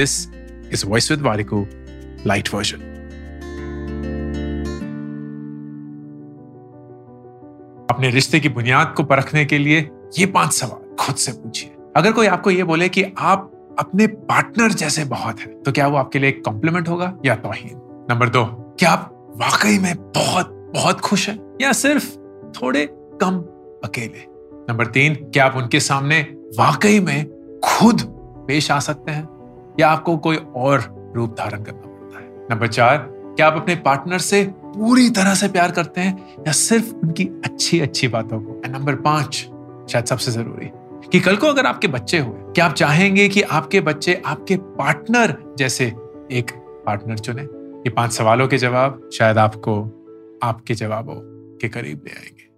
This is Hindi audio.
This is voice with Warikoo lite version अपने रिश्ते की बुनियाद को परखने के लिए ये पाँच सवाल खुद से पूछिए। अगर कोई आपको ये बोले कि आप अपने पार्टनर जैसे बहुत है तो क्या वो आपके लिए कॉम्प्लीमेंट होगा या तोहिन? नंबर दो, क्या आप वाकई में बहुत बहुत खुश हैं या सिर्फ़ थोड़े कम अकेले? नंबर तीन, क्या आप उनके सामने वाकई में खुद पेश आ सकते हैं? या आपको कोई और रूप धारण करना पड़ता है? नंबर चार, क्या आप अपने पार्टनर से पूरी तरह से प्यार करते हैं या सिर्फ़ उनकी अच्छी अच्छी बातों को? नंबर पाँच, शायद सबसे ज़रूरी, कि कल को अगर आपके बच्चे हुए, क्या आप चाहेंगे कि आपके बच्चे आपके पार्टनर जैसे एक पार्टनर चुने? ये पाँच सवालों के जवाब शायद आपको, आपके जवाबों के करीब ले आएँगे।